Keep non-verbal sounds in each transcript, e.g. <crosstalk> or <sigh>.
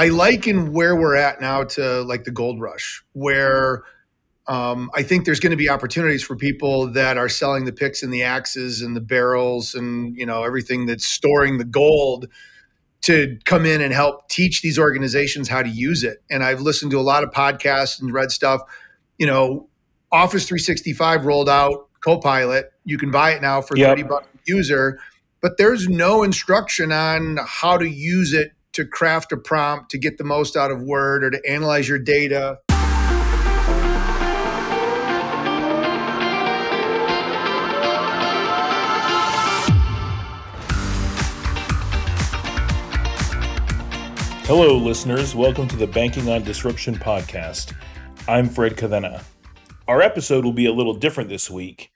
I liken where we're at now to like the gold rush, where um, I think there's going to be opportunities for people that are selling the picks and the axes and the barrels and you know everything that's storing the gold to come in and help teach these organizations how to use it. And I've listened to a lot of podcasts and read stuff. You know, Office 365 rolled out Copilot. You can buy it now for yep. 30 bucks a user, but there's no instruction on how to use it to craft a prompt to get the most out of Word or to analyze your data. Hello, listeners. Welcome to the Banking on Disruption podcast. I'm Fred Cavenna. Our episode will be a little different this week.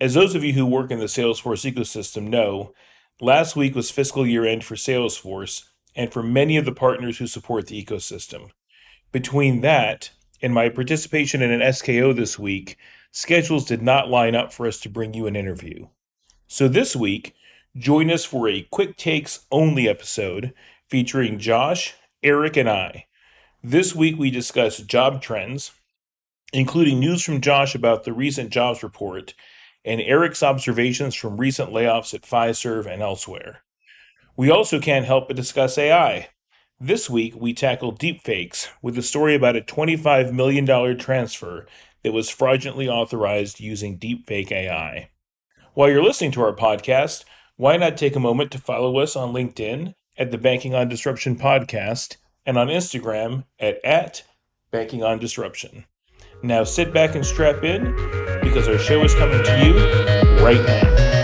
As those of you who work in the Salesforce ecosystem know, last week was fiscal year end for Salesforce and for many of the partners who support the ecosystem. Between that and my participation in an SKO this week, schedules did not line up for us to bring you an interview. So this week, join us for a quick takes only episode featuring Josh, Eric, and I. This week we discuss job trends, including news from Josh about the recent jobs report and Eric's observations from recent layoffs at Fiserv and elsewhere. We also can't help but discuss AI. This week, we tackle deepfakes with a story about a $25 million transfer that was fraudulently authorized using deepfake AI. While you're listening to our podcast, why not take a moment to follow us on LinkedIn at the Banking on Disruption podcast and on Instagram at, at Banking on Disruption. Now sit back and strap in because our show is coming to you right now.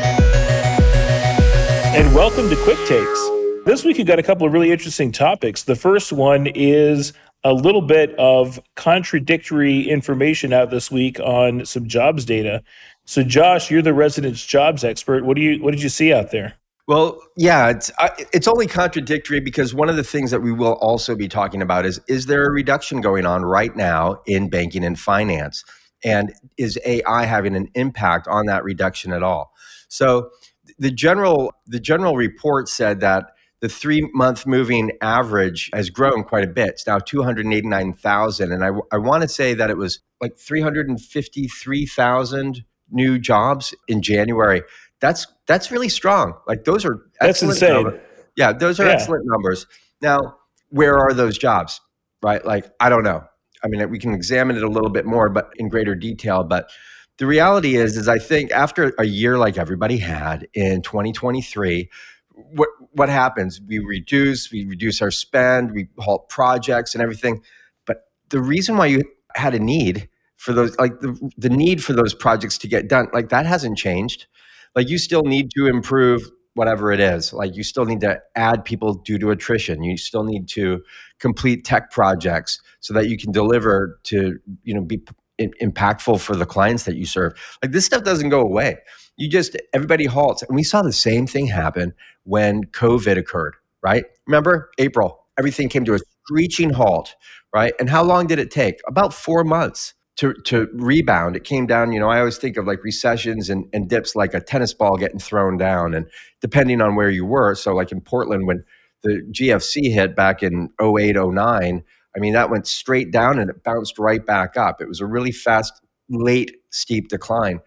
And welcome to Quick Takes. This week, we've got a couple of really interesting topics. The first one is a little bit of contradictory information out this week on some jobs data. So, Josh, you're the resident jobs expert. What do you what did you see out there? Well, yeah, it's it's only contradictory because one of the things that we will also be talking about is is there a reduction going on right now in banking and finance, and is AI having an impact on that reduction at all? So the general the general report said that the three month moving average has grown quite a bit. It's now 289,000. And I, I want to say that it was like 353,000 new jobs in January that's that's really strong. Like those are that's insane. Numbers. Yeah, those are yeah. excellent numbers. Now, where are those jobs? Right? Like I don't know. I mean, we can examine it a little bit more, but in greater detail. But the reality is, is I think after a year like everybody had in 2023, what what happens? We reduce, we reduce our spend, we halt projects and everything. But the reason why you had a need for those, like the, the need for those projects to get done, like that hasn't changed like you still need to improve whatever it is like you still need to add people due to attrition you still need to complete tech projects so that you can deliver to you know be impactful for the clients that you serve. Like this stuff doesn't go away. You just everybody halts. And we saw the same thing happen when covid occurred right? Remember? April everything came to a screeching halt right? And how long did it take? About four months to to rebound. It came down, you know, I always think of like recessions and, and dips like a tennis ball getting thrown down. And depending on where you were, so like in Portland when the GFC hit back in 08, 09, I mean, that went straight down and it bounced right back up. It was a really fast, late, steep decline.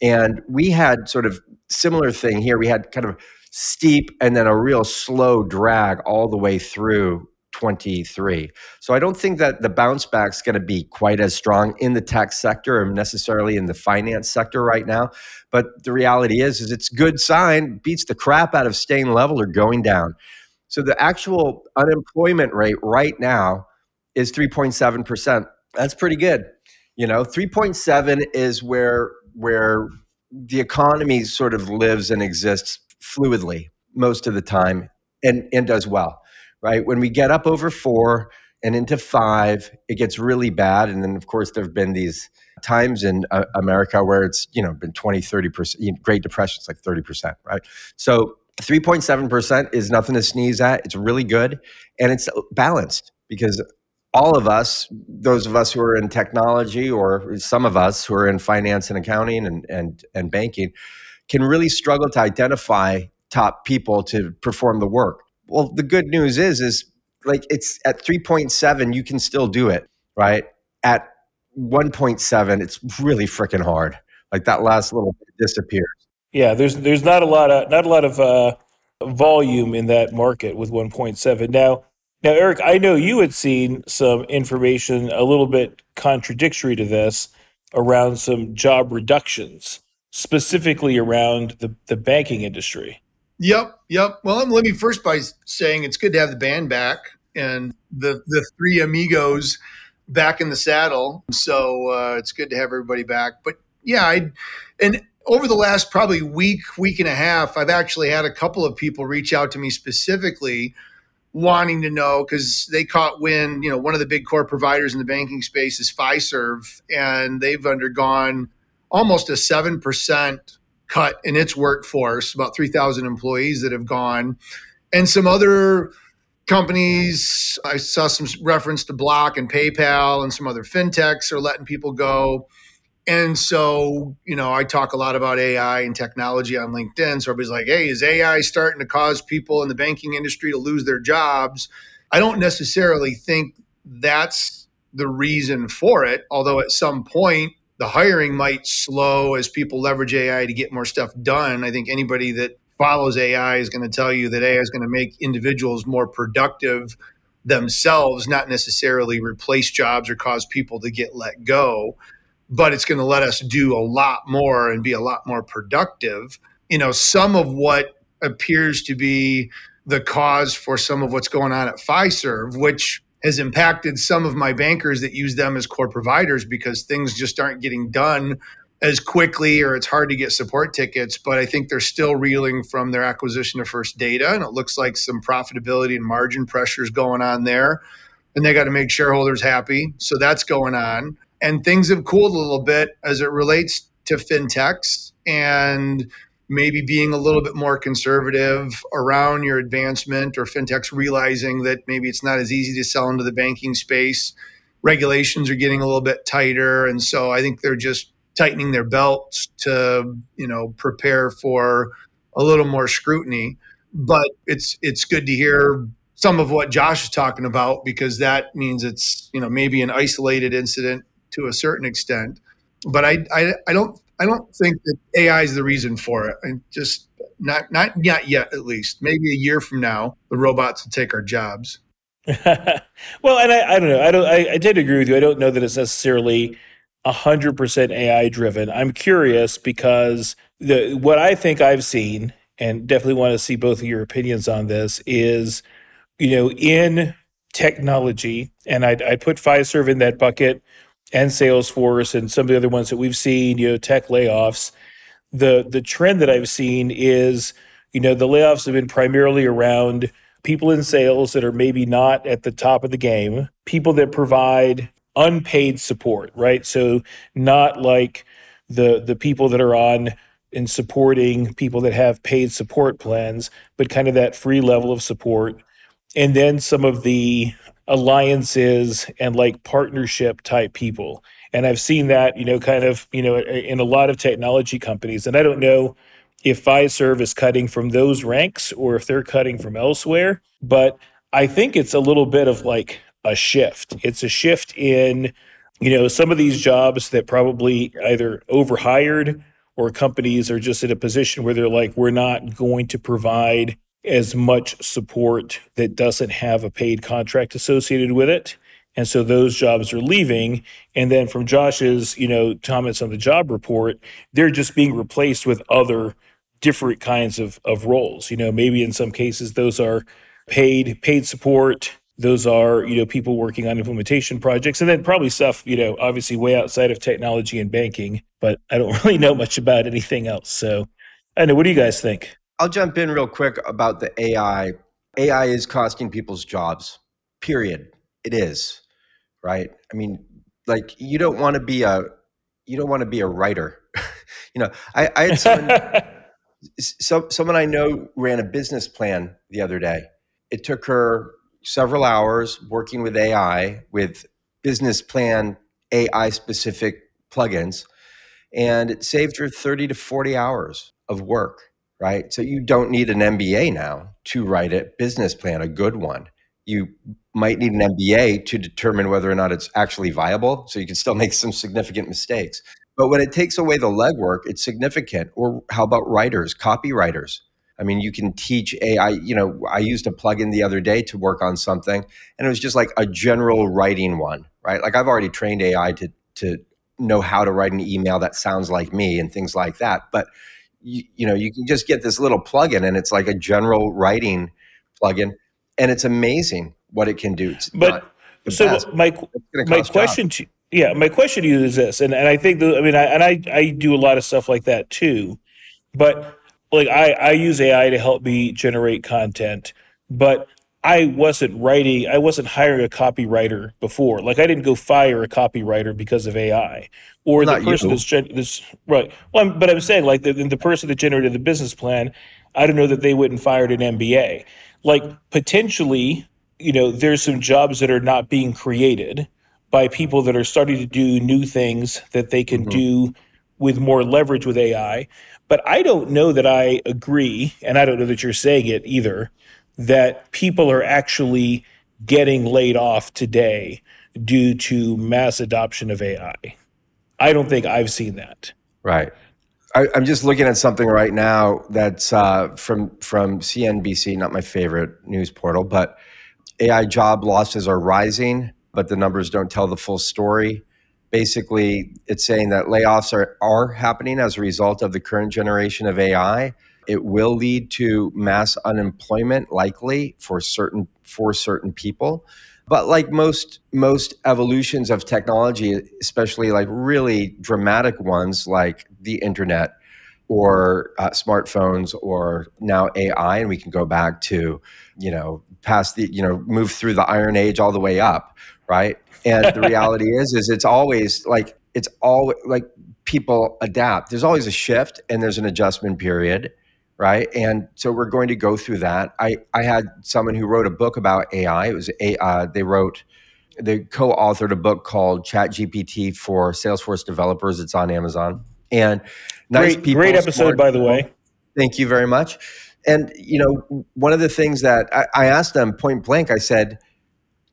And we had sort of similar thing here. We had kind of steep and then a real slow drag all the way through 23. So I don't think that the bounce back is going to be quite as strong in the tech sector or necessarily in the finance sector right now. But the reality is, is it's good sign beats the crap out of staying level or going down. So the actual unemployment rate right now is 3.7%. That's pretty good. You know, 3.7 is where where the economy sort of lives and exists fluidly most of the time and, and does well right? When we get up over four and into five, it gets really bad. And then, of course, there have been these times in uh, America where it's, you know, been 20, 30%, Great Depression, it's like 30%, right? So 3.7% is nothing to sneeze at. It's really good. And it's balanced because all of us, those of us who are in technology or some of us who are in finance and accounting and, and, and banking, can really struggle to identify top people to perform the work. Well, the good news is is like it's at 3.7 you can still do it right? At 1.7 it's really freaking hard. Like that last little bit disappears. Yeah there's there's not a lot of not a lot of uh, volume in that market with 1.7 now now eric i know you had seen some information a little bit contradictory to this around some job reductions specifically around the, the banking industry Yep, yep. Well, let me first by saying it's good to have the band back and the the three amigos back in the saddle. So uh, it's good to have everybody back. But yeah, I and over the last probably week, week and a half, I've actually had a couple of people reach out to me specifically wanting to know because they caught wind. You know, one of the big core providers in the banking space is Fiserv, and they've undergone almost a seven percent cut in its workforce, about 3,000 employees that have gone. And some other companies, I saw some reference to Block and PayPal and some other fintechs are letting people go. And so, you know, I talk a lot about AI and technology on LinkedIn. So everybody's like, hey, is AI starting to cause people in the banking industry to lose their jobs? I don't necessarily think that's the reason for it, although at some point the hiring might slow as people leverage AI to get more stuff done. I think anybody that follows AI is going to tell you that AI is going to make individuals more productive themselves, not necessarily replace jobs or cause people to get let go, but it's going to let us do a lot more and be a lot more productive. You know, some of what appears to be the cause for some of what's going on at Fiserv, which has impacted some of my bankers that use them as core providers because things just aren't getting done as quickly or it's hard to get support tickets but i think they're still reeling from their acquisition of first data and it looks like some profitability and margin pressures going on there and they got to make shareholders happy so that's going on and things have cooled a little bit as it relates to fintechs and maybe being a little bit more conservative around your advancement or fintechs realizing that maybe it's not as easy to sell into the banking space. Regulations are getting a little bit tighter and so i think they're just tightening their belts to you know prepare for a little more scrutiny. But it's it's good to hear some of what josh is talking about because that means it's you know maybe an isolated incident to a certain extent but i i, I don't I don't think that AI is the reason for it. And just not not not yet, at least. Maybe a year from now, the robots will take our jobs. <laughs> well, and I, I don't know. I don't. I, I to agree with you. I don't know that it's necessarily hundred percent AI driven. I'm curious because the what I think I've seen, and definitely want to see both of your opinions on this, is you know in technology, and I I put Fiserv in that bucket and Salesforce and some of the other ones that we've seen, you know, tech layoffs. The the trend that I've seen is, you know, the layoffs have been primarily around people in sales that are maybe not at the top of the game, people that provide unpaid support, right? So not like the the people that are on in supporting people that have paid support plans, but kind of that free level of support. And then some of the alliances and like partnership type people. And I've seen that, you know, kind of, you know, in a lot of technology companies. And I don't know if Fiserv is cutting from those ranks or if they're cutting from elsewhere, but I think it's a little bit of like a shift. It's a shift in, you know, some of these jobs that probably either overhired or companies are just in a position where they're like, we're not going to provide as much support that doesn't have a paid contract associated with it. And so those jobs are leaving. And then from Josh's, you know, comments on the job report, they're just being replaced with other different kinds of, of roles. You know, maybe in some cases those are paid, paid support. Those are, you know, people working on implementation projects and then probably stuff, you know, obviously way outside of technology and banking, but I don't <laughs> really know much about anything else. So I know, what do you guys think? I'll jump in real quick about the AI. AI is costing people's jobs. Period. It is. Right? I mean, like you don't want to be a you don't want to be a writer. <laughs> you know, I, I had someone <laughs> so, someone I know ran a business plan the other day. It took her several hours working with AI with business plan AI specific plugins and it saved her 30 to 40 hours of work right? So you don't need an MBA now to write a business plan, a good one. you might need an MBA to determine whether or not it's actually viable. So you can still make some significant mistakes. But when it takes away the legwork, it's significant. Or how about writers, copywriters? I mean, you can teach AI. You know, I used a plugin the other day to work on something, and it was just like a general writing one, right? Like I've already trained AI to to know how to write an email that sounds like me and things like that. But you, you know, you can just get this little plugin, and it's like a general writing plugin, and it's amazing what it can do. It's but so best. my my question to yeah, my question to you is this, and, and I think the, I mean I and I I do a lot of stuff like that too, but like I, I use AI to help me generate content, but I wasn't writing, I wasn't hiring a copywriter before. Like I didn't go fire a copywriter because of AI or Not the person you. that's gen- this right. Well, I'm, but I'm saying like the, the person that generated the business plan, I don't know that they wouldn't fired an MBA. Like potentially, you know, there's some jobs that are not being created by people that are starting to do new things that they can mm-hmm. do with more leverage with AI. But I don't know that I agree, and I don't know that you're saying it either, that people are actually getting laid off today due to mass adoption of AI. I don't think I've seen that. Right. I, am just looking at something right now that's uh, from from CNBC, not my favorite news portal, but AI job losses are rising, but the numbers don't tell the full story basically it's saying that layoffs are, are happening as a result of the current generation of AI. It will lead to mass unemployment likely for certain for certain people. But like most most evolutions of technology, especially like really dramatic ones like the internet or uh, smartphones or now AI, and we can go back to, you know, past the, you know, move through the Iron Age all the way up, right? And the reality <laughs> is, is it's always like it's all like people adapt. There's always a shift and there's an adjustment period, right? And so we're going to go through that. I I had someone who wrote a book about AI. It was a uh, they wrote they co-authored a book called Chat GPT for Salesforce developers. It's on Amazon. And nice great, people, great episode, by the way. Thank you very much. And you know, one of the things that I, I asked them point blank, I said,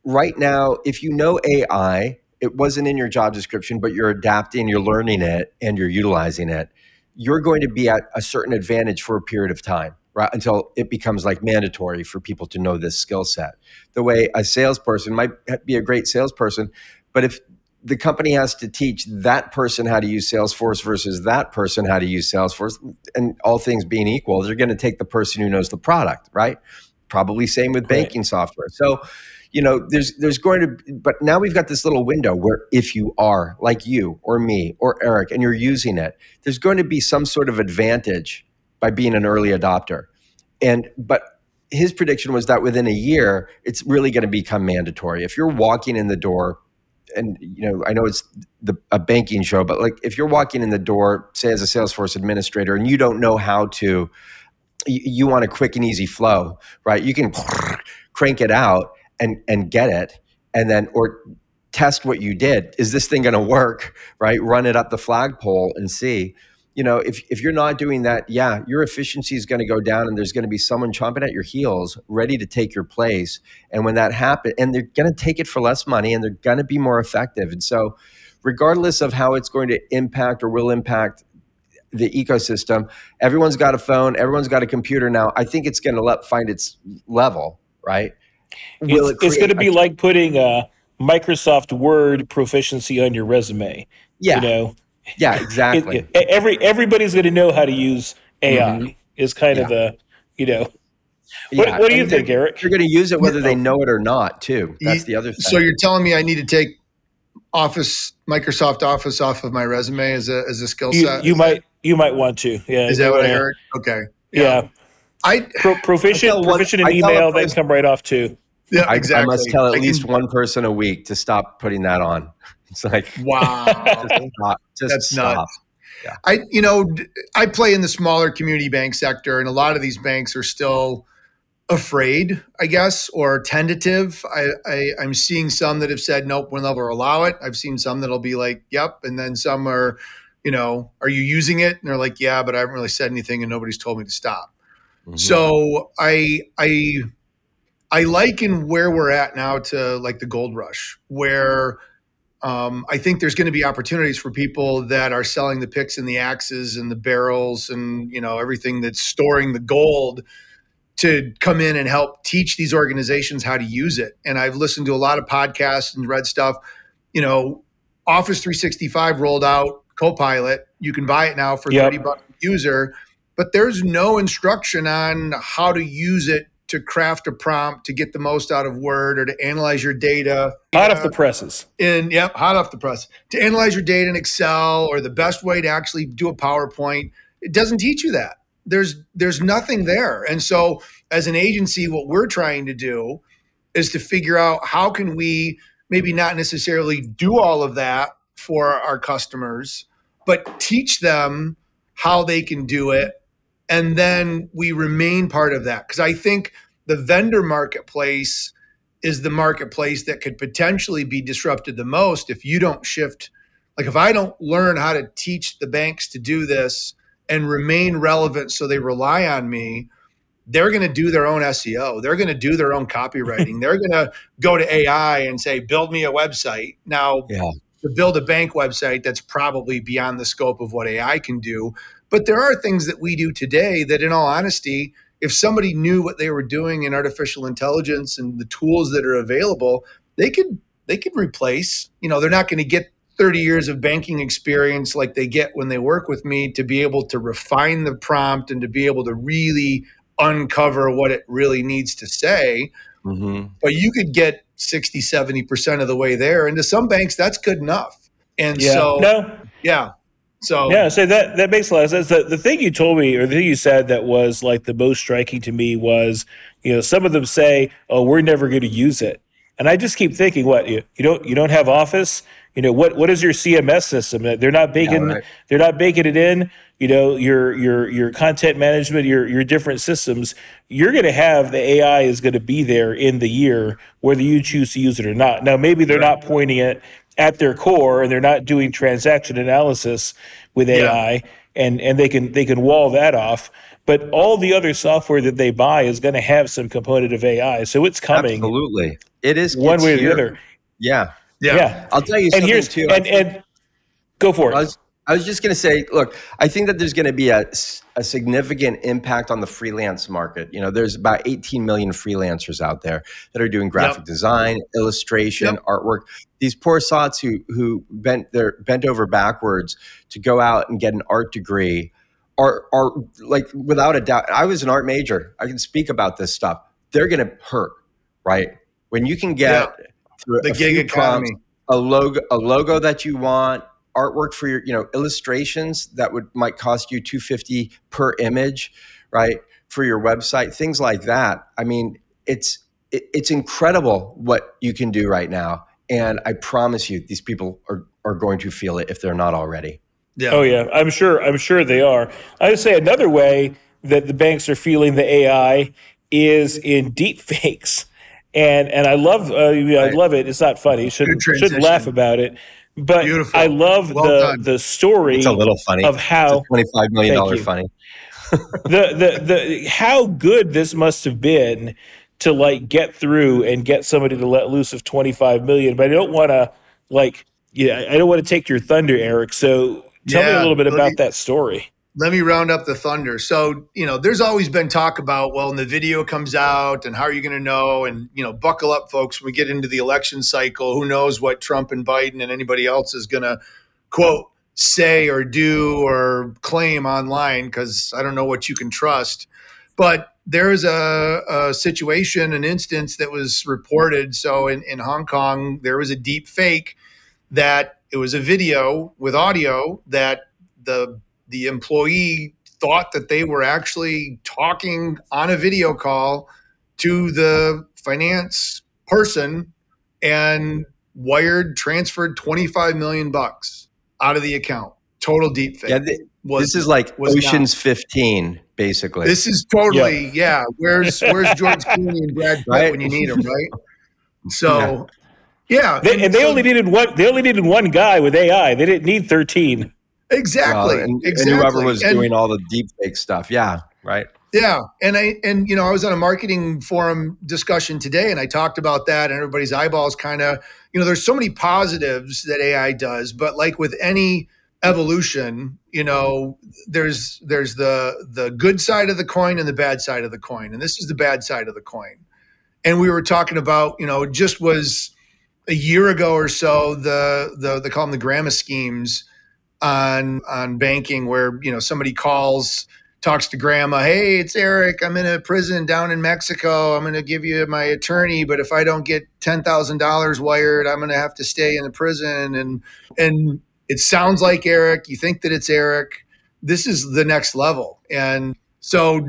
right now, if you know AI, it wasn't in your job description, but you're adapting, you're learning it, and you're utilizing it, you're going to be at a certain advantage for a period of time, right? Until it becomes like mandatory for people to know this skill set. The way a salesperson might be a great salesperson, but if the company has to teach that person how to use Salesforce versus that person how to use Salesforce, and all things being equal, they're going to take the person who knows the product, right? Probably same with banking right. software. So you know, there's there's going to but now we've got this little window where if you are like you or me or Eric and you're using it, there's going to be some sort of advantage by being an early adopter. And but his prediction was that within a year, it's really going to become mandatory. If you're walking in the door, and you know, I know it's the, a banking show, but like if you're walking in the door, say as a Salesforce administrator, and you don't know how to, you, you want a quick and easy flow, right? You can <laughs> crank it out, and and get it and then or test what you did. Is this thing going to work right? Run it up the flagpole and see. You know if, if you're not doing that yeah your efficiency is going to go down and there's going to be someone chomping at your heels ready to take your place. And when that happens and they're going to take it for less money and they're going to be more effective. And so regardless of how it's going to impact or will impact the ecosystem everyone's got a phone everyone's got a computer now. I think it's going to let find its level right it's, it it's going to be like putting a Microsoft Word proficiency on your resume. Yeah. You know. Yeah, <laughs> exactly. It, it, every everybody's going to know how to use AI. Mm-hmm. Is kind yeah. of the you know. What, yeah. what do you think, Eric? You're going to use it whether they know it or not, too. That's you, the other thing. So you're telling me I need to take Office, Microsoft Office, off of my resume as a as a skill set? You, you might you might want to. Yeah. Is that what I heard? Okay. Yeah. yeah. I Pro, proficient I proficient in email. They come right off too. Yeah, exactly. I, must tell at least one person a week to stop putting that on. <laughs> It's like wow, <laughs> just, stop, just that's stop. nuts. Yeah. I you know I play in the smaller community bank sector, and a lot of these banks are still afraid, I guess, or tentative. I, I I'm seeing some that have said nope, we'll never allow it. I've seen some that'll be like yep, and then some are, you know, are you using it? And they're like yeah, but I haven't really said anything, and nobody's told me to stop. Mm-hmm. So I I I liken where we're at now to like the gold rush, where um, I think there's going to be opportunities for people that are selling the picks and the axes and the barrels and you know everything that's storing the gold to come in and help teach these organizations how to use it. And I've listened to a lot of podcasts and read stuff. You know, Office 365 rolled out Copilot. You can buy it now for Yep. 30 bucks a user, but there's no instruction on how to use it to craft a prompt to get the most out of Word or to analyze your data. Hot off uh, the presses. in yep, hot off the press. To analyze your data in Excel or the best way to actually do a PowerPoint, it doesn't teach you that. There's there's nothing there. And so as an agency, what we're trying to do is to figure out how can we maybe not necessarily do all of that for our customers, but teach them how they can do it. And then we remain part of that. Because I think the vendor marketplace is the marketplace that could potentially be disrupted the most if you don't shift. Like if I don't learn how to teach the banks to do this and remain relevant so they rely on me, they're going to do their own SEO. They're going to do their own copywriting. <laughs> they're going to go to AI and say, build me a website. Now, Yeah. to build a bank website, that's probably beyond the scope of what AI can do. But there are things that we do today that, in all honesty, if somebody knew what they were doing in artificial intelligence and the tools that are available, they could they could replace. You know, they're not going to get 30 years of banking experience like they get when they work with me to be able to refine the prompt and to be able to really uncover what it really needs to say hmm but you could get 60 70% of the way there and to some banks that's good enough and Yeah. so no. yeah so Yeah, so that that makes a lot of sense. The, the thing you told me, or the thing you said that was like the most striking to me was, you know, some of them say, "Oh, we're never going to use it," and I just keep thinking, "What you, you don't you don't have Office? You know, what what is your CMS system? They're not baking right. they're not baking it in. You know, your your your content management, your your different systems. You're going to have the AI is going to be there in the year, whether you choose to use it or not. Now, maybe they're not pointing it at their core and they're not doing transaction analysis with Yeah. AI and and they can they can wall that off but all the other software that they buy is going to have some component of AI so it's coming Absolutely. It is one way or the other Yeah. yeah, yeah, I'll tell you and something here's too. and and go for I it was, I was just going to say, look, I think that there's going to be a, a significant impact on the freelance market. You know, there's about 18 million freelancers out there that are doing graphic design, illustration, Yep. artwork. These poor sots who who bent their bent over backwards to go out and get an art degree are are like without a doubt. I was an art major. I can speak about this stuff. They're going to hurt, right? When you can get through the a gig economy prompts, a logo a logo that you want artwork for your you know illustrations that would might cost you 250 per image right for your website things like that. I mean it's it, it's incredible what you can do right now and i promise you these people are are going to feel it if they're not already. Yeah. Oh yeah. I'm sure i'm sure they are. I would say another way that the banks are feeling the ai is in deep fakes and and i love uh, i Right. love it. It's not funny. Shouldn't shouldn't laugh about it but Beautiful. i love Well the done. the story it's a little funny of how 25 million Thank dollar you. funny <laughs> the the the how good this must have been to like get through and get somebody to let loose of 25 million but i don't want to like yeah i don't want to take your thunder eric so tell me a little bit about me- that story let me round up the thunder. So, you know, there's always been talk about, well, when the video comes out and how are you going to know? And, you know, buckle up, folks, when we get into the election cycle. Who knows what Trump and Biden and anybody else is going to, quote, say or do or claim online because I don't know what you can trust. But there's a, a situation, an instance that was reported. So in, in Hong Kong, there was a deep fake that it was a video with audio that the the employee thought that they were actually talking on a video call to the finance person and wired transferred 25 million bucks out of the account. Total deep fake. Yeah th- was this is like was not. 15 basically. This is totally yeah, where's where's george clooney and brad pitt Right. when you need them right? <laughs> So yeah, they, and they so- only needed one they only needed one guy with ai they didn't need 13 exactly Well, and, exactly and whoever was And- doing all the deep fake stuff yeah right Yeah, and I and you know I was on a marketing forum discussion today, and I talked about that, and everybody's eyeballs kind of you know there's so many positives that AI does, but like with any evolution, you know there's there's the the good side of the coin and the bad side of the coin, and this is the bad side of the coin. And we were talking about you know it just was a year ago or so the the they call them the grandma schemes on on banking where you know somebody calls talks to grandma, hey, it's Eric. I'm in a prison down in Mexico. I'm going to give you my attorney, but if I don't get ten thousand dollars wired, I'm going to have to stay in the prison. And and it sounds like Eric. You think that it's Eric. This is the next level. And so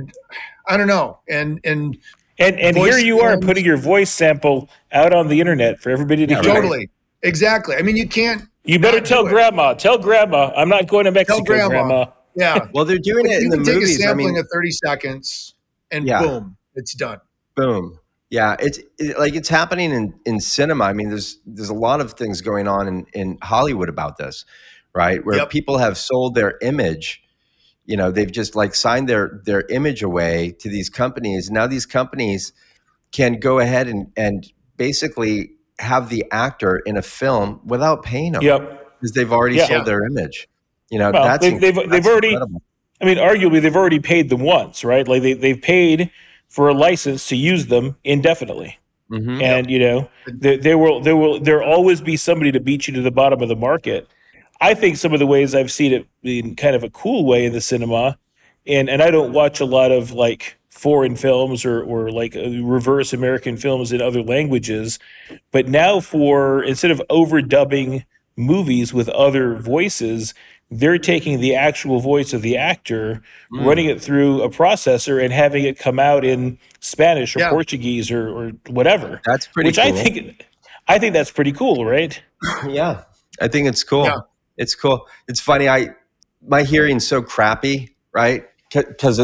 I don't know. And and and and here you are putting your voice sample out on the internet for everybody to yeah, hear. Totally. Exactly. I mean, you can't. You better tell grandma. Tell grandma. I'm not going to Mexico, grandma. grandma. Yeah. <laughs> well, they're doing it in the take movies. a sampling I mean, of 30 seconds and yeah. boom, it's done. Boom. Yeah, it's it, like it's happening in in cinema. I mean, there's there's a lot of things going on in in Hollywood about this, right? Where yep. people have sold their image. You know, they've just like signed their their image away to these companies. Now these companies can go ahead and and basically have the actor in a film without paying them. Yep. Because they've already sold their image. You know, well, that's they, they've that's they've already. I mean, arguably, they've already paid them once, right? Like they they've paid for a license to use them indefinitely. Mm-hmm. And you know, there, there will there will there always be somebody to beat you to the bottom of the market. I think some of the ways I've seen it in kind of a cool way in the cinema, and and I don't watch a lot of like foreign films or or like uh, reverse American films in other languages, but now for instead of overdubbing movies with other voices, they're taking the actual voice of the actor, mm. running it through a processor, and having it come out in Spanish or yeah. Portuguese or, or whatever. That's pretty. Which cool. I think, I think that's pretty cool, right? <laughs> yeah, I think it's cool. Yeah. It's cool. It's funny. I my hearing's so crappy, right? Because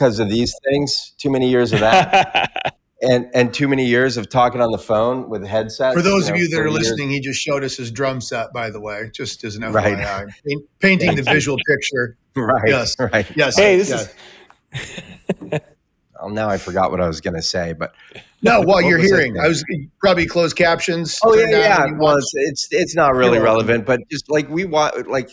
because of these things. Too many years of that. <laughs> and and too many years of talking on the phone with headsets. For those you know, of you that are listening, he just showed us his drum set. By the way, just as an FYI, right. painting the <laughs> visual picture. Right. Yes. Right. Yes. Hey, this yes. is. well, now I forgot what I was going to say, but <laughs> no. Well, you're hearing. I was probably closed captions. Oh yeah, yeah. Well, it's, it's it's not really relevant, but just like we want, like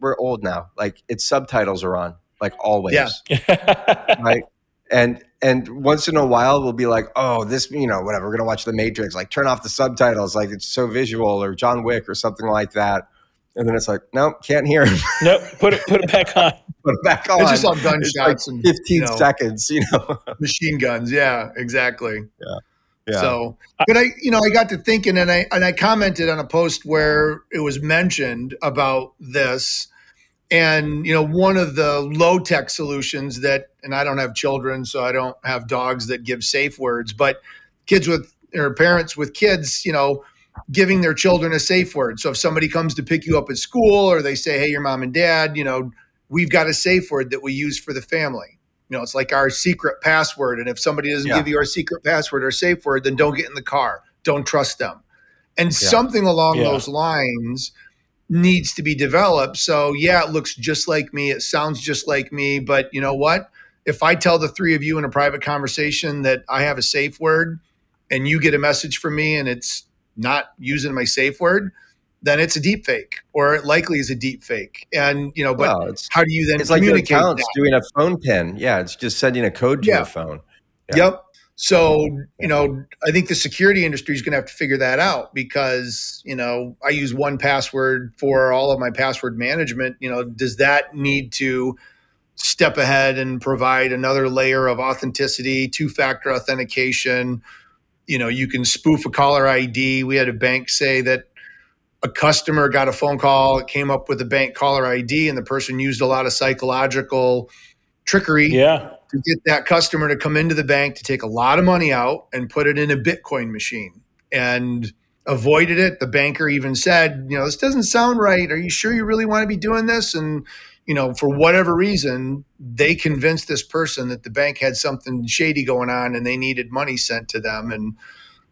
we're old now. Like its subtitles are on, like always. Yeah. <laughs> right. And and once in a while we'll be like, oh, this, you know, whatever. We're gonna watch The Matrix. Like, turn off the subtitles. Like, it's so visual, or John Wick, or something like that. And then it's like, nope, can't hear him. <laughs> Nope, put it put it back on. <laughs> put it back on. It's just all gunshots like and fifteen you know, seconds. You know, machine guns. Yeah, exactly. Yeah. Yeah. So, but I, you know, I got to thinking, and I and I commented on a post where it was mentioned about this, and you know, one of the low tech solutions that, and I don't have children, so I don't have dogs that give safe words, but kids with or parents with kids, you know, giving their children a safe word. So if somebody comes to pick you up at school, or they say, "Hey, your mom and dad," you know, we've got a safe word that we use for the family. You know, it's like our secret password. And if somebody doesn't yeah. give you our secret password or safe word, then don't get in the car. Don't trust them. And yeah. something along yeah. those lines needs to be developed. So, yeah, it looks just like me. It sounds just like me. But you know what? If I tell the three of you in a private conversation that I have a safe word and you get a message from me and it's not using my safe word, then it's a deep fake or it likely is a deep fake and you know but well, how do you then it's like your account's doing a phone pin yeah it's just sending a code to yeah. your phone yeah. yep so you know i think the security industry is going to have to figure that out because you know i use one password for all of my password management. You know does that need to step ahead and provide another layer of authenticity two factor authentication? You know you can spoof a caller id we had a bank say that a customer got a phone call, came up with a bank caller ID, and the person used a lot of psychological trickery yeah. To get that customer to come into the bank to take a lot of money out and put it in a Bitcoin machine and avoided it. The banker even said, you know, this doesn't sound right. Are you sure you really want to be doing this? And, you know, for whatever reason, they convinced this person that the bank had something shady going on and they needed money sent to them. And,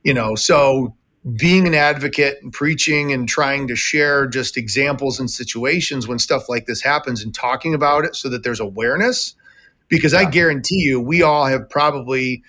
you know, so being an advocate and preaching and trying to share just examples and situations when stuff like this happens and talking about it so that there's awareness because I guarantee you, we all have probably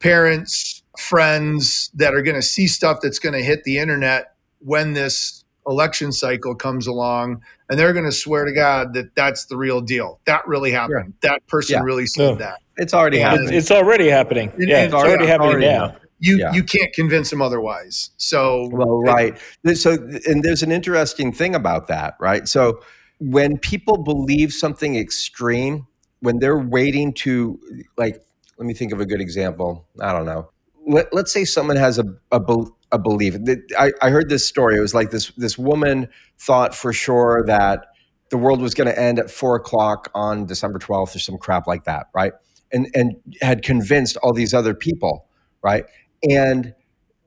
parents, friends that are going to see stuff that's going to hit the internet when this election cycle comes along, and they're going to swear to God that that's the real deal. That really happened. That person Yeah. really said Yeah. that. It's already Yeah. Happening. it's already happening. It- yeah, it's it's already already- happening already now. happening. You Yeah. you can't convince them otherwise. So Well, right. So, and there's an interesting thing about that, right? So, when people believe something extreme, when they're waiting to, like, let me think of a good example. I don't know. Let, let's say someone has a, a, a belief. I, I heard this story. It was like this this woman thought for sure that the world was going to end at four o'clock on December 12th or some crap like that, right? And and had convinced all these other people, right? And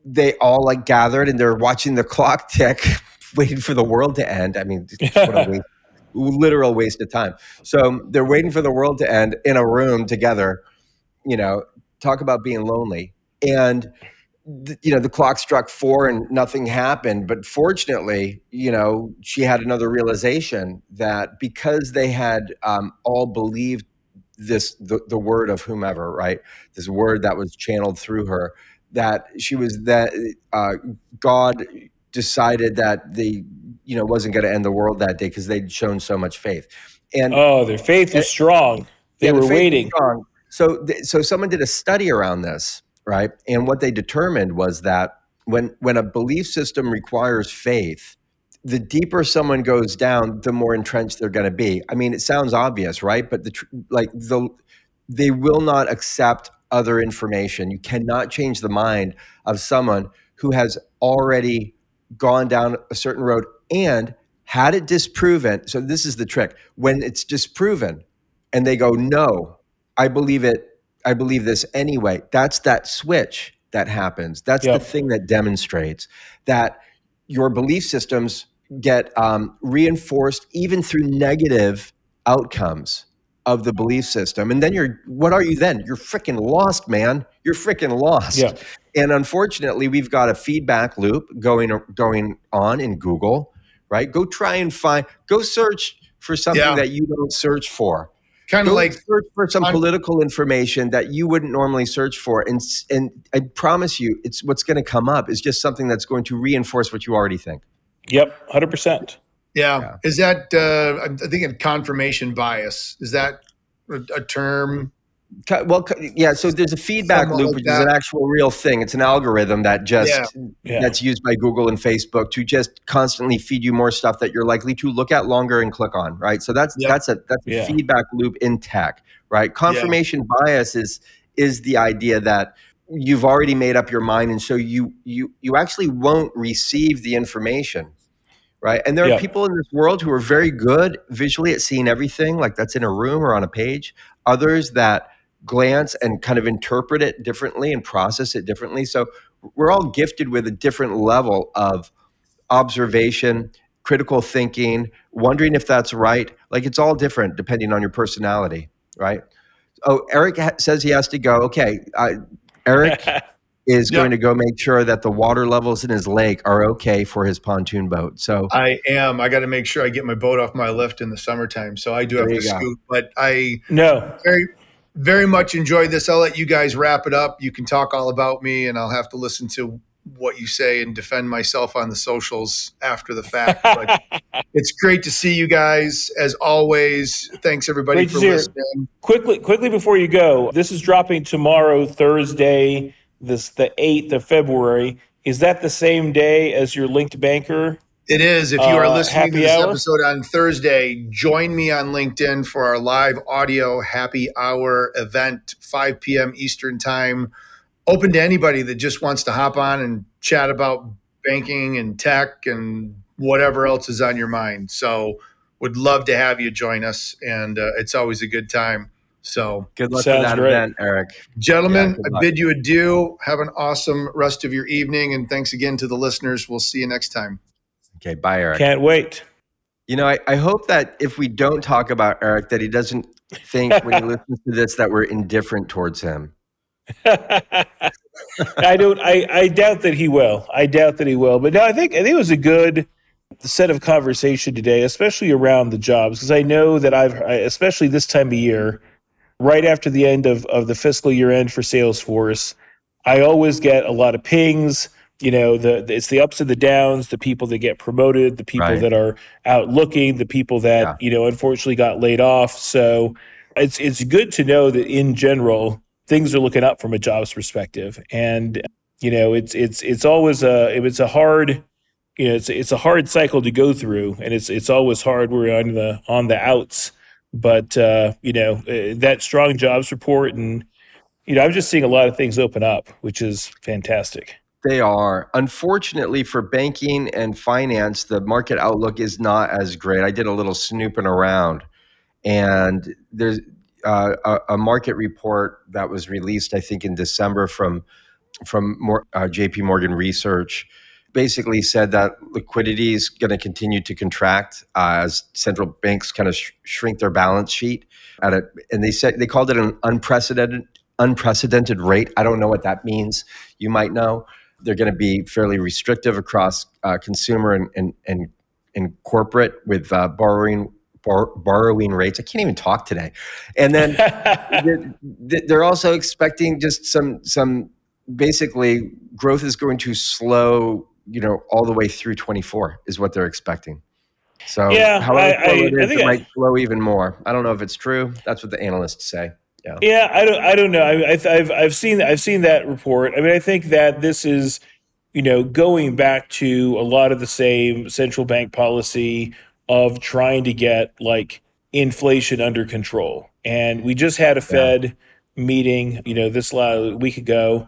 they all like gathered and they're watching the clock tick, <laughs> waiting for the world to end. I mean, <laughs> what a waste, literal waste of time. So they're waiting for the world to end in a room together. You know, talk about being lonely. And th- you know, the clock struck four and nothing happened. But fortunately, you know, she had another realization that because they had um, all believed this the, the word of whomever, right? This word that was channeled through her that she was that uh, God decided that they you know wasn't going to end the world that day because they'd shown so much faith. And Oh, their faith was eh, strong. They yeah, were waiting. so th- so someone did a study around this right? And what they determined was that when when a belief system requires faith the deeper someone goes down the more entrenched they're going to be. I mean it sounds obvious right? But the tr- like the they will not accept other information. You cannot change the mind of someone who has already gone down a certain road and had it disproven so this is the trick. When it's disproven and they go no i believe it i believe this anyway that's that switch that happens. That's Yep. the thing that demonstrates that your belief systems get um, reinforced even through negative outcomes of the belief system. And then you're what are you then? You're freaking lost man. You're freaking lost. Yeah. and unfortunately we've got a feedback loop going going on in google right go try and find go search for something Yeah. that you don't search for kind of like search for some I'm- political information that you wouldn't normally search for and and i promise you it's what's going to come up is just something that's going to reinforce what you already think Yep, hundred percent. yeah. Yeah. Is that uh, I'm thinking confirmation bias? Is that a, a term? Co- Well, yeah. So there's a feedback Somewhat loop, like which is an actual real thing. It's an algorithm that just Yeah. Yeah. that's used by Google and Facebook to just constantly feed you more stuff that you're likely to look at longer and click on. Right. So that's Yep. that's a that's a Yeah. feedback loop in tech. Right. Confirmation bias is is the idea that you've already made up your mind, and so you you you actually won't receive the information. Right. And there Yeah. are people in this world who are very good visually at seeing everything, like that's in a room or on a page. Others that glance and kind of interpret it differently and process it differently. So we're all gifted with a different level of observation, critical thinking, wondering if that's right. Like it's all different depending on your personality, right? Oh, Eric ha- says he has to go. Okay, uh, Eric <laughs> is Yeah. going to go make sure that the water levels in his lake are okay for his pontoon boat. So I am. I got to make sure I get my boat off my lift in the summertime. So I do have to you go. scoot. But I no, very, very much enjoyed this. I'll let you guys wrap it up. You can talk all about me, and I'll have to listen to what you say and defend myself on the socials after the fact. But <laughs> it's great to see you guys as always. Thanks everybody Great for listening. quickly, quickly before you go, this is dropping tomorrow, Thursday, this the eighth of February. Is that the same day as your linked banker? It is. If you are Uh, listening to this hour? episode on Thursday, join me on LinkedIn for our live audio happy hour event, 5 p.m. Eastern Time. Open to anybody that just wants to hop on and chat about banking and tech and whatever else is on your mind. So, would love to have you join us, and uh, it's always a good time. So, good luck Sounds with that great. event, Eric. gentlemen, Yeah, I bid you adieu. Have an awesome rest of your evening, and thanks again to the listeners. We'll see you next time. Okay, bye, Eric. Can't wait. You know, I, I hope that if we don't talk about Eric, that he doesn't think when he <laughs> listens to this that we're indifferent towards him. <laughs> I don't. I, I doubt that he will. I doubt that he will. But no, I think I think it was a good set of conversation today, especially around the jobs, because I know that I've, I- especially this time of year, right after the end of, of the fiscal year end for Salesforce, I always get a lot of pings. You know, the, the it's the ups and the downs, the people that get promoted, the people Right. that are out looking, the people that Yeah. you know unfortunately got laid off. So it's it's good to know that in general things are looking up from a jobs perspective, and you know it's it's it's always a it's a hard you know it's it's a hard cycle to go through, and it's it's always hard. We're on the on the outs, but uh, you know uh, that strong jobs report and you know, I'm just seeing a lot of things open up, which is fantastic. They are. Unfortunately for banking and finance, the market outlook is not as great. I did a little snooping around, and there's uh, a, a market report that was released, I think, in December from from Mor- uh, J.P. Morgan Research. Basically, said that liquidity is going to continue to contract uh, as central banks kind of sh- shrink their balance sheet at a, and they said they called it an unprecedented unprecedented rate. I don't know what that means. You might know they're going to be fairly restrictive across uh, consumer and, and, and, and corporate with uh, borrowing bor- borrowing rates. I can't even talk today. And then <laughs> they're, they're also expecting just some some basically growth is going to slow. You know, all the way through 24 is what they're expecting. So, Yeah, however I- I- it I think it I- might slow even more. I don't know if it's true. That's what the analysts say. Yeah, I don't, I don't know. I, I've, I've, I've seen, I've seen that report. I mean, I think that this is, you know, going back to a lot of the same central bank policy of trying to get like inflation under control. And we just had a Fed meeting, you know, this la- week ago,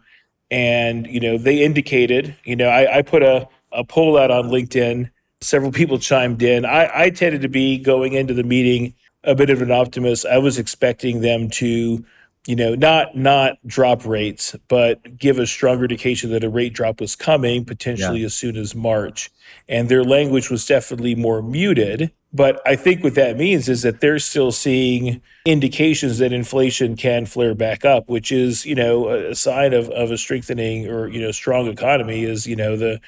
and you know they indicated, you know, I, I put a, a poll out on LinkedIn. Several people chimed in. I, I tended to be going into the meeting a bit of an optimist. I was expecting them to, you know, not not drop rates, but give a stronger indication that a rate drop was coming potentially as soon as March. And their language was definitely more muted. But I think what that means is that they're still seeing indications that inflation can flare back up, which is, you know, a a sign of, of a strengthening or, you know, strong economy is, you know, the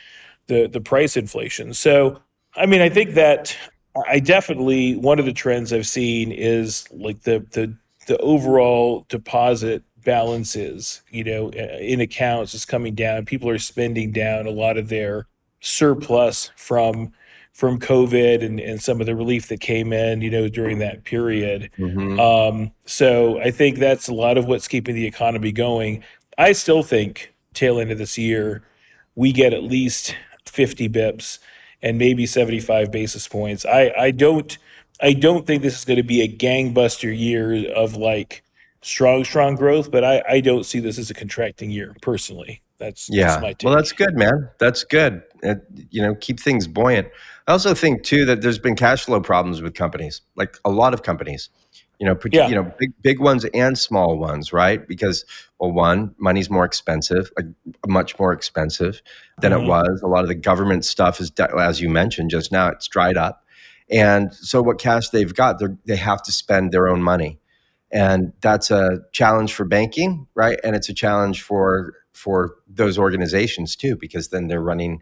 the the price inflation. So I mean, I think that I definitely one of the trends I've seen is like the the the overall deposit balances, you know, in accounts is coming down. People are spending down a lot of their surplus from from COVID and, and some of the relief that came in, you know, during that period. Mhm. Um, so I think that's a lot of what's keeping the economy going. I still think tail end of this year, we get at least 50 bips and maybe 75 basis points. I, I don't I don't think this is going to be a gangbuster year of like strong, strong growth, but I, I don't see this as a contracting year personally. That's Yeah. that's my take. Well, that's good, man. That's good. It, you know, keep things buoyant. I also think too that there's been cash flow problems with companies, like a lot of companies. You know, Yeah. you know, big big ones and small ones, right? Because well, one, money's more expensive, like much more expensive than Mhm. it was. A lot of the government stuff is, as you mentioned just now, it's dried up, and so what cash they've got, they they have to spend their own money, and that's a challenge for banking, right? And it's a challenge for for those organizations too, because then they're running.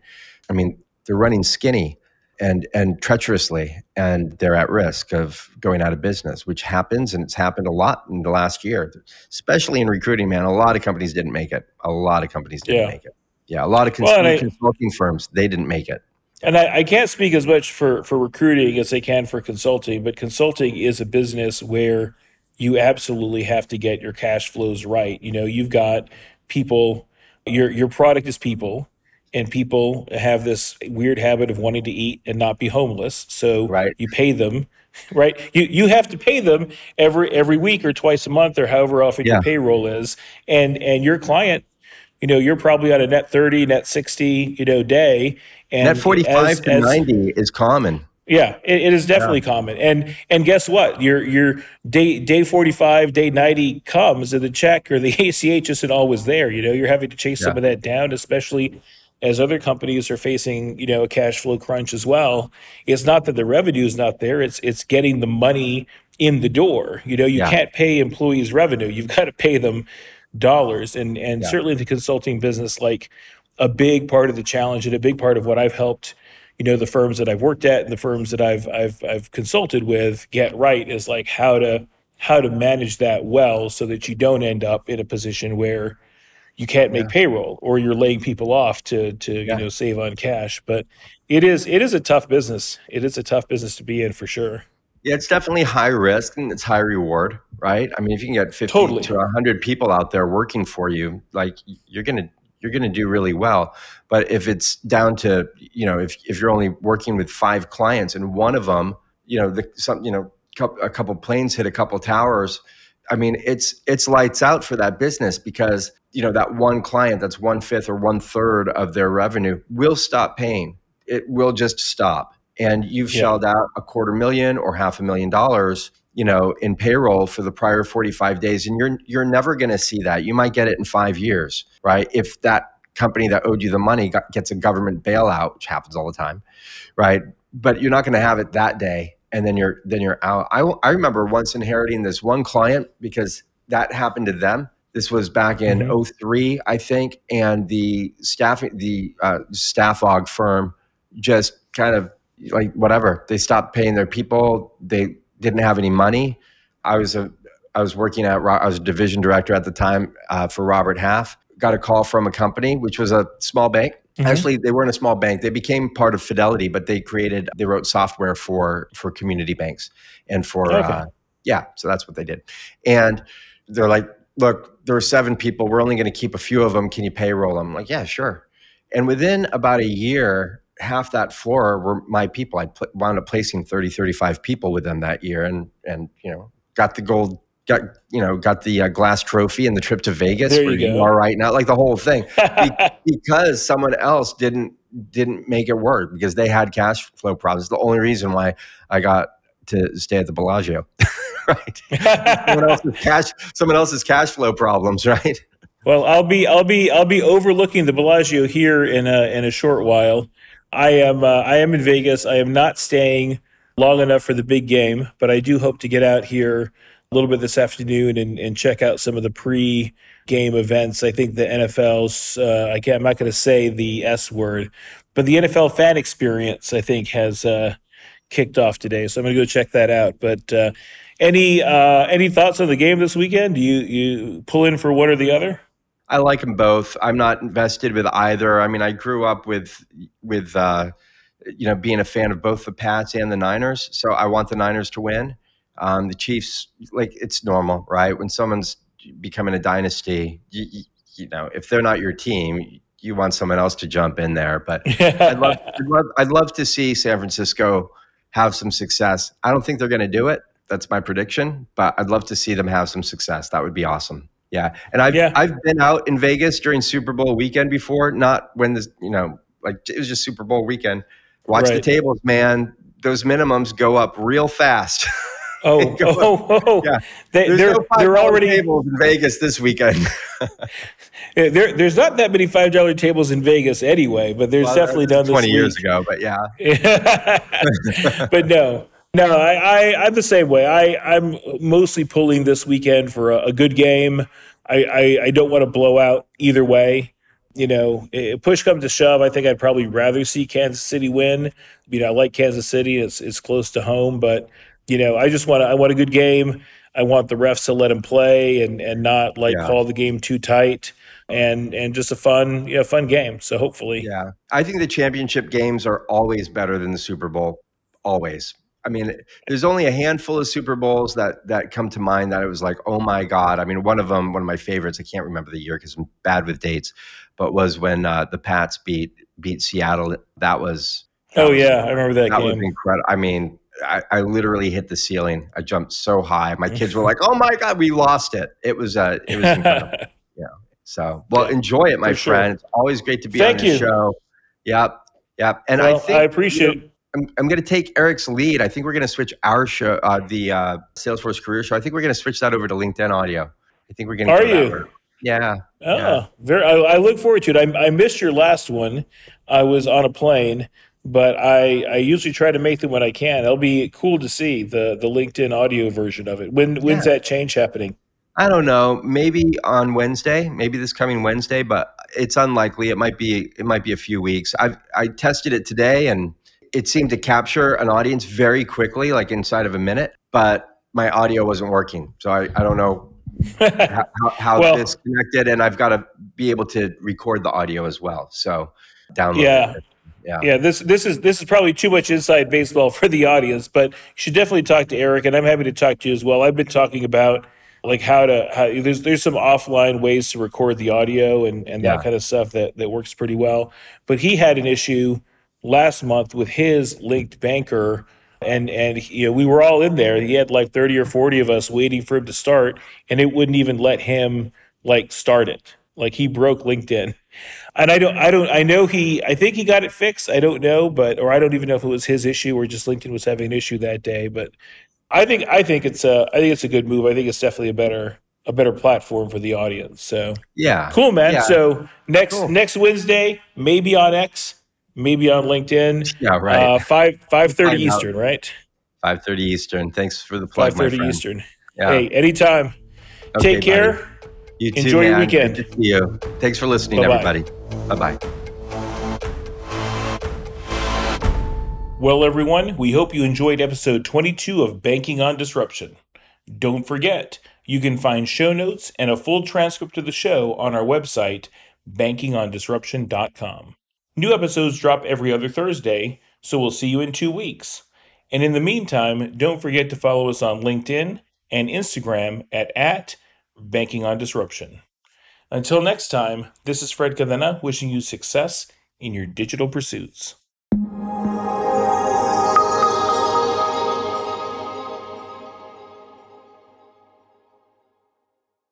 I mean, they're running skinny and and treacherously, and they're at risk of going out of business, which happens, and it's happened a lot in the last year, especially in recruiting. Man, a lot of companies didn't make it. A lot of companies didn't Yeah. make it. Yeah, a lot of cons- Well, I- consulting firms they didn't make it. And I, I can't speak as much for, for recruiting as I can for consulting, but consulting is a business where you absolutely have to get your cash flows right. You know, you've got people, your your product is people, and people have this weird habit of wanting to eat and not be homeless. So Right. you pay them, <laughs> right? You you have to pay them every every week or twice a month or however often Yeah. your payroll is. And and your client, you know, you're probably on a net 30, net 60, you know, day. And Net forty five as- to as- ninety is common. yeah, it, it is definitely common. And and guess what? Your your day day forty five, day ninety comes, and the check or the <laughs> ACH isn't always there. You know, you're having to chase some of that down, especially as other companies are facing you know a cash flow crunch as well. It's not that the revenue is not there; it's it's getting the money in the door. You know, you Yeah. can't pay employees revenue; you've got to pay them dollars. And and Yeah. certainly the consulting business, like a big part of the challenge and a big part of what I've helped you know the firms that I've worked at and the firms that I've I've I've consulted with get right is like how to how to manage that well so that you don't end up in a position where you can't make Yeah. payroll or you're laying people off to to Yeah. you know save on cash. But it is it is a tough business. It is a tough business to be in for sure. Yeah, it's definitely high risk and it's high reward, right? I mean, if you can get 50 Totally. to 100 people out there working for you, like you're going to you're going to do really well. But if it's down to, you know, if if you're only working with 5 clients and one of them, you know, the some, you know, a couple planes hit a couple towers, I mean, it's it's lights out for that business because, you know, that one client that's one fifth or one third of their revenue will stop paying. It will just stop. And you've Yeah. shelled out a quarter million or half a million dollars you know in payroll for the prior 45 days and you're you're never going to see that. You might get it in 5 years right? If that company that owed you the money got, gets a government bailout which happens all the time right? But you're not going to have it that day and then you're then you're out I, I remember once inheriting this one client because that happened to them this was back in Mhm. '03, i think and the staff the uh, staffog firm just kind of like whatever. They stopped paying their people. They didn't have any money. I was a I was working at I was a division director at the time uh, for Robert Half. Got a call from a company which was a small bank. Mhm. Actually, they weren't a small bank. They became part of Fidelity, but they created they wrote software for for community banks and for Okay. uh, yeah. So that's what they did. And they're like, look, there are seven people. We're only going to keep a few of them. Can you payroll them? I'm like, yeah, sure. And within about a year, half that floor were my people. I pl- wound up placing 30, 35 people with them that year and, and, you know, got the gold, got, you know, got the uh, glass trophy and the trip to Vegas There you where you go. are right now, like the whole thing <laughs> because someone else didn't, didn't make it work because they had cash flow problems. The only reason why I got to stay at the Bellagio, <laughs> right? someone else's cash, someone else's cash flow problems, <laughs> right? Well, I'll be I'll be I'll be overlooking the Bellagio here in a in a short while. I am uh, I am in Vegas. I am not staying long enough for the big game, but I do hope to get out here little bit this afternoon and, and check out some of the pre-game events. I think the NFL's uh, I can't, I'm not going to say the S word, but the NFL fan experience I think has uh, kicked off today. So I'm going to go check that out. But uh, any uh, any thoughts on the game this weekend? Do you you pull in for one or the other? I like them both. I'm not invested with either. I mean, I grew up with with uh, you know being a fan of both the Pats and the Niners, so I want the Niners to win. Um, the Chiefs, like it's normal, right? When someone's becoming a dynasty, you, you, you know, if they're not your team, you want someone else to jump in there. But <laughs> I'd love, I'd love, I'd love to see San Francisco have some success. I don't think they're going to do it. That's my prediction, but I'd love to see them have some success. That would be awesome. Yeah, and I've Yeah. I've been out in Vegas during Super Bowl weekend before. Not when this, you know, like it was just Super Bowl weekend. Watch the tables, man. Those minimums go up real fast. <laughs> Oh, <laughs> Go oh, <laughs> oh, Yeah. They, There's they're no they're $5 already tables in Vegas this weekend. <laughs> There. There's not that many five dollar tables in Vegas anyway, but there's Well, definitely done this twenty years ago, but yeah. but no, no, I, I I'm the same way. I I'm mostly pulling this weekend for a, a good game. I, I I don't want to blow out either way. You know, push comes to shove, I think I'd probably rather see Kansas City win. You know, I like Kansas City; it's it's close to home, but you know, I just want to, I want a good game. I want the refs to let him play and and not like Yeah. call the game too tight and and just a fun you know fun game. So hopefully, Yeah. I think the championship games are always better than the Super Bowl. Always. I mean, there's only a handful of Super Bowls that that come to mind that it was like, oh my god. I mean, one of them, one of my favorites. I can't remember the year because I'm bad with dates, but was when uh, the Pats beat beat Seattle. That was. that oh was- yeah, I remember that, that was incredible. I mean, I, I literally hit the ceiling. I jumped so high. My kids were <laughs> like, "Oh my god, we lost it!" It was uh, it was incredible. <laughs> Yeah. So, well, enjoy it, my For sure. friend. It's always great to be Thank on the you. show. Yep, yep. And well, I think I appreciate it. I'm, I'm going to take Eric's lead. I think we're going to switch our show, uh, the uh, Salesforce Career Show. I think we're going to switch that over to LinkedIn Audio. I think we're going to. Are you? Yeah. Oh, Yeah. very. I, I look forward to it. I, I missed your last one. I was on a plane, but I, I usually try to make them when I can. It'll be cool to see the the LinkedIn audio version of it. When when's that change happening? I don't know. Maybe on Wednesday. Maybe this coming Wednesday, but it's unlikely. It might be. It might be a few weeks. I I tested it today, and it seemed to capture an audience very quickly, like inside of a minute. But my audio wasn't working, so I, I don't know <laughs> how, how Well- this connected, and I've got to be able to record the audio as well. So download. Yeah. it. Yeah. Yeah, this this is this is probably too much inside baseball for the audience, but you should definitely talk to Eric, and I'm happy to talk to you as well. I've been talking about like how to how there's there's some offline ways to record the audio and and Yeah. that kind of stuff that that works pretty well. But he had an issue last month with his linked banker. And and you know we were all in there. He had like thirty or forty of us waiting for him to start, and it wouldn't even let him like start it. Like he broke LinkedIn, and I don't, I don't, I know he, I think he got it fixed. I don't know, but or I don't even know if it was his issue or just LinkedIn was having an issue that day. But I think, I think it's a, I think it's a good move. I think it's definitely a better, a better platform for the audience. So Yeah. cool, man. Yeah. So next Cool. next Wednesday, maybe on X, maybe on LinkedIn. Yeah. Right. Uh, five five thirty out. Eastern, right? Five thirty Eastern. Thanks for the plug, Five thirty. Eastern. Yeah. Hey, anytime. Okay, Take care. buddy. You too, Enjoy your weekend. Good to see you. Thanks for listening, Bye-bye. everybody. Bye bye. Well, everyone, we hope you enjoyed episode 22 of Banking on Disruption. Don't forget, you can find show notes and a full transcript of the show on our website, bankingondisruption.com. New episodes drop every other Thursday, so we'll see you in two weeks. And in the meantime, don't forget to follow us on LinkedIn and Instagram at, at Banking on Disruption. Until next time, this is Fred Cadena wishing you success in your digital pursuits.